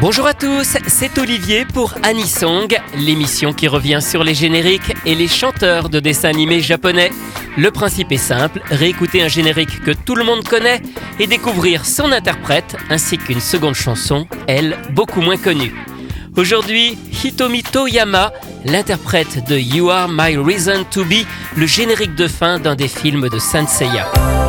Bonjour à tous, c'est Olivier pour Anisong, l'émission qui revient sur les génériques et les chanteurs de dessins animés japonais. Le principe est simple, réécouter un générique que tout le monde connaît et découvrir son interprète ainsi qu'une seconde chanson, elle, beaucoup moins connue. Aujourd'hui, Hitomi Toyama, l'interprète de You Are My Reason to Be, le générique de fin d'un des films de Sanseiya. Hitomi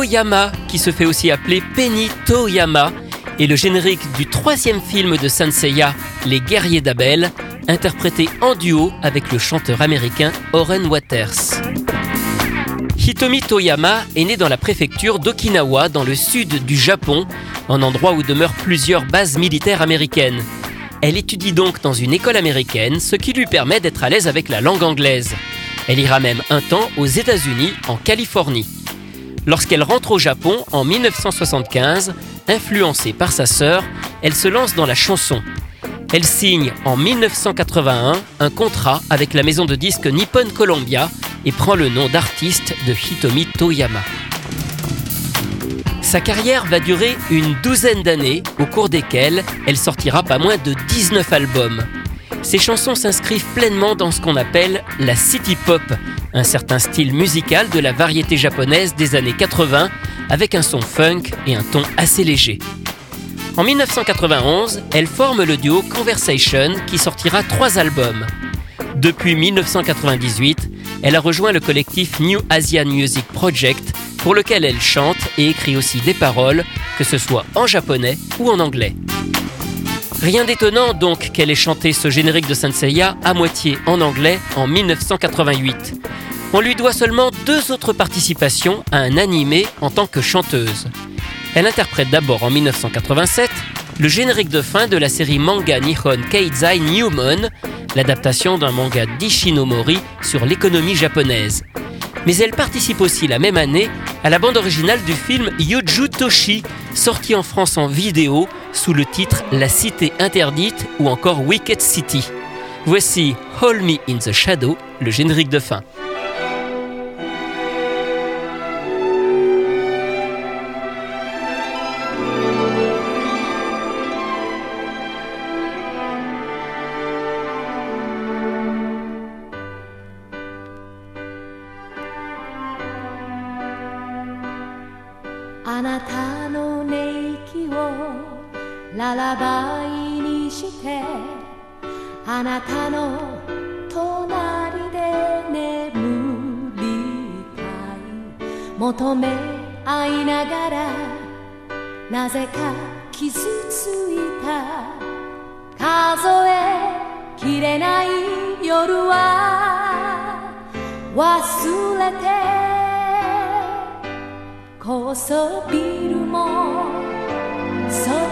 Toyama, qui se fait aussi appeler Penny Toyama, est le générique du troisième film de Sanseiya, Les Guerriers d'Abel, interprété en duo avec le chanteur américain Oren Waters. Hitomi Toyama est né dans la préfecture d'Okinawa, dans le sud du Japon, un endroit où demeurent plusieurs bases militaires américaines. Elle étudie donc dans une école américaine, ce qui lui permet d'être à l'aise avec la langue anglaise. Elle ira même un temps aux États-Unis, en Californie. Lorsqu'elle rentre au Japon en 1975, influencée par sa sœur, elle se lance dans la chanson. Elle signe en 1981 un contrat avec la maison de disques Nippon Columbia et prend le nom d'artiste de Hitomi Toyama. Sa carrière va durer une douzaine d'années, au cours desquelles elle sortira pas moins de 19 albums. Ses chansons s'inscrivent pleinement dans ce qu'on appelle la city pop, un certain style musical de la variété japonaise des années 80, avec un son funk et un ton assez léger. En 1991, elle forme le duo Conversation qui sortira trois albums. Depuis 1998, elle a rejoint le collectif New Asian Music Project pour lequel elle chante et écrit aussi des paroles, que ce soit en japonais ou en anglais. Rien d'étonnant donc qu'elle ait chanté ce générique de Senseiya à moitié en anglais en 1988. On lui doit seulement deux autres participations à un animé en tant que chanteuse. Elle interprète d'abord en 1987 le générique de fin de la série manga Nihon Keizai Newmon, l'adaptation d'un manga d'Ishinomori sur l'économie japonaise mais elle participe aussi la même année à la bande originale du film Yuju Toshi, sorti en France en vidéo sous le titre La Cité Interdite ou encore Wicked City. Voici Hold Me in the Shadow, le générique de fin. ララバイにしてあなたの隣で眠りたい求め合いながらなぜか傷ついた。数えきれない夜は忘れて高層ビルもそ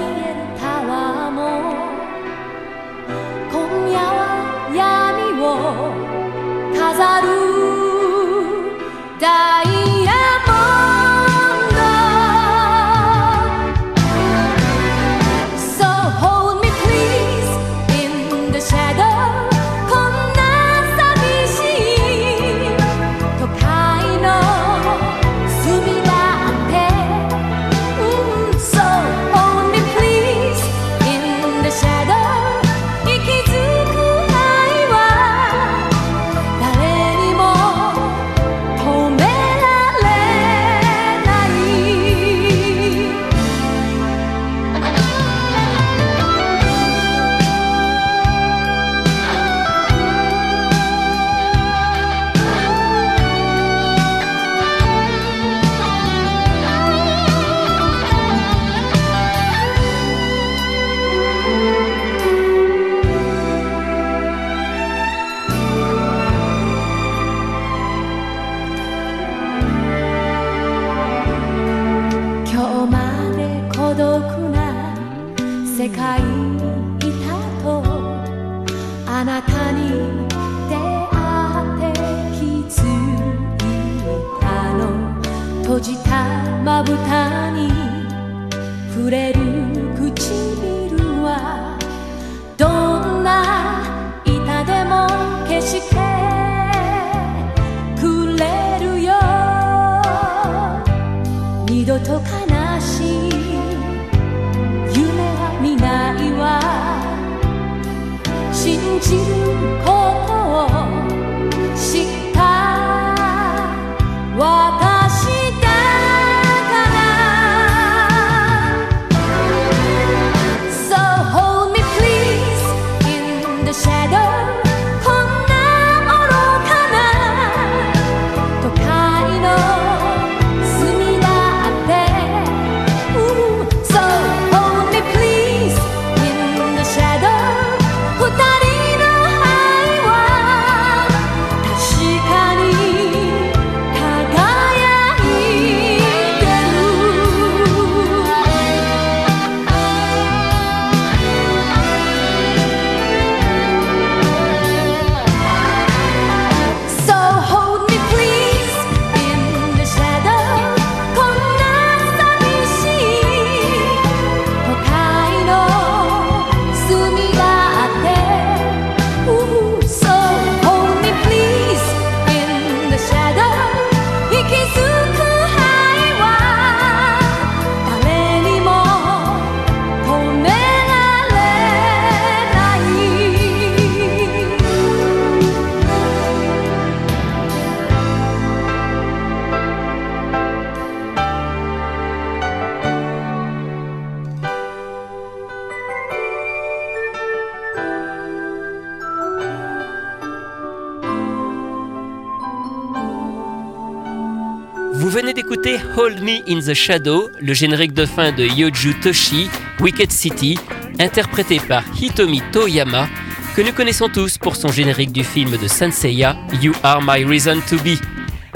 Hold Me in the Shadow, le générique de fin de Yoju Toshi, Wicked City, interprété par Hitomi Toyama, que nous connaissons tous pour son générique du film de Senseiya, You Are My Reason to Be.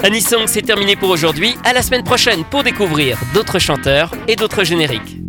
Anisong, c'est terminé pour aujourd'hui. À la semaine prochaine pour découvrir d'autres chanteurs et d'autres génériques.